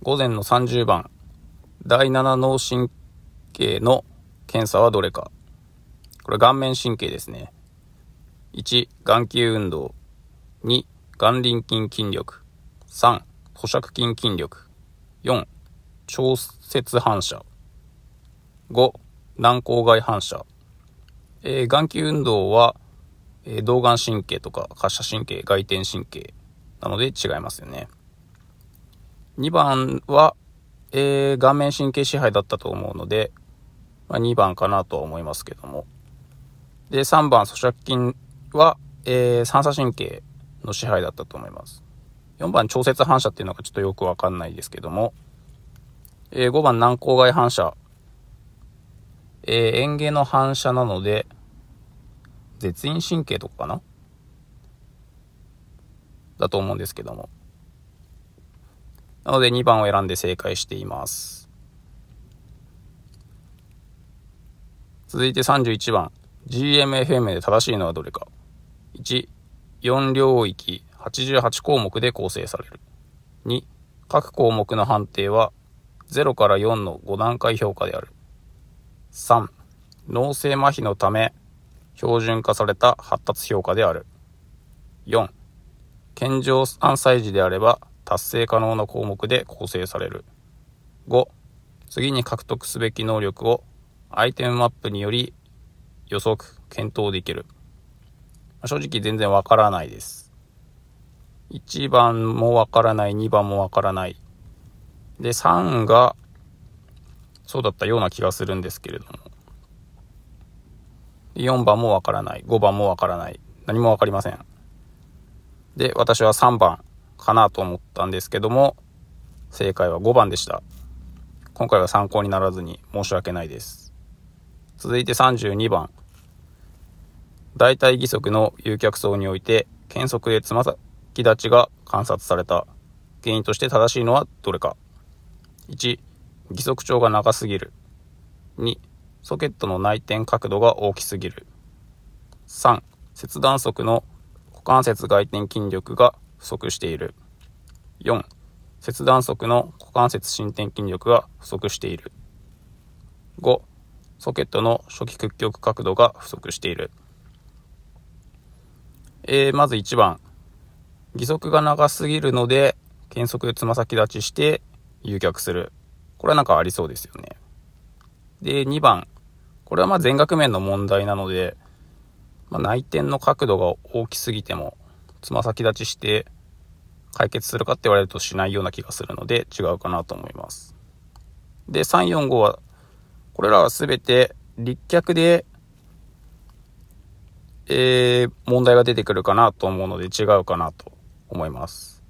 午前の30番、第7脳神経の検査はどれか。これ顔面神経ですね。1、眼球運動。2、眼輪筋筋力。3、咀嚼筋筋力。4、調節反射。5、軟口外反射。えー、眼球運動は、えー、動眼神経とか滑車神経、外転神経なので違いますよね。2番は、えー、顔面神経支配だったと思うので、まあ、2番かなとは思いますけども。で、3番、咀嚼筋は、えー、三叉神経の支配だったと思います。4番、調節反射っていうのがちょっとよくわかんないですけども、えー、5番、軟口外反射。えー、園芸の反射なので、絶陰神経とかかな？だと思うんですけども。なので2番を選んで正解しています。続いて31番。GMFM で正しいのはどれか。1、4領域88項目で構成される。2、各項目の判定は0から4の5段階評価である。3、脳性麻痺のため標準化された発達評価である。4、健常3歳児であれば達成可能な項目で構成される。5、次に獲得すべき能力をアイテムマップにより予測、検討できる。正直全然わからないです。1番もわからない、2番もわからない。で、3が、そうだったような気がするんですけれども。4番もわからない。5番もわからない。何もわかりません。で、私は3番かなと思ったんですけども、正解は5番でした。今回は参考にならずに申し訳ないです。続いて32番。大腿義足の有脚層において、検測でつま先立ちが観察された原因として正しいのはどれか。1、義足長が長すぎる。2、ソケットの内転角度が大きすぎる。3、切断側の股関節外転筋力が不足している。4、切断側の股関節伸展筋力が不足している。5、ソケットの初期屈曲角度が不足している。えー、まず1番。義足が長すぎるので、検測でつま先立ちして誘脚する。これはなんかありそうですよね。で、2番。これはまあ全額面の問題なので、まあ、内転の角度が大きすぎても、つま先立ちして解決するかって言われるとしないような気がするので違うかなと思います。で、3、4、5は、これらは全て立脚で、えー、問題が出てくるかなと思うので違うかなと思います。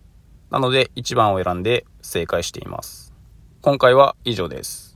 なので1番を選んで正解しています。今回は以上です。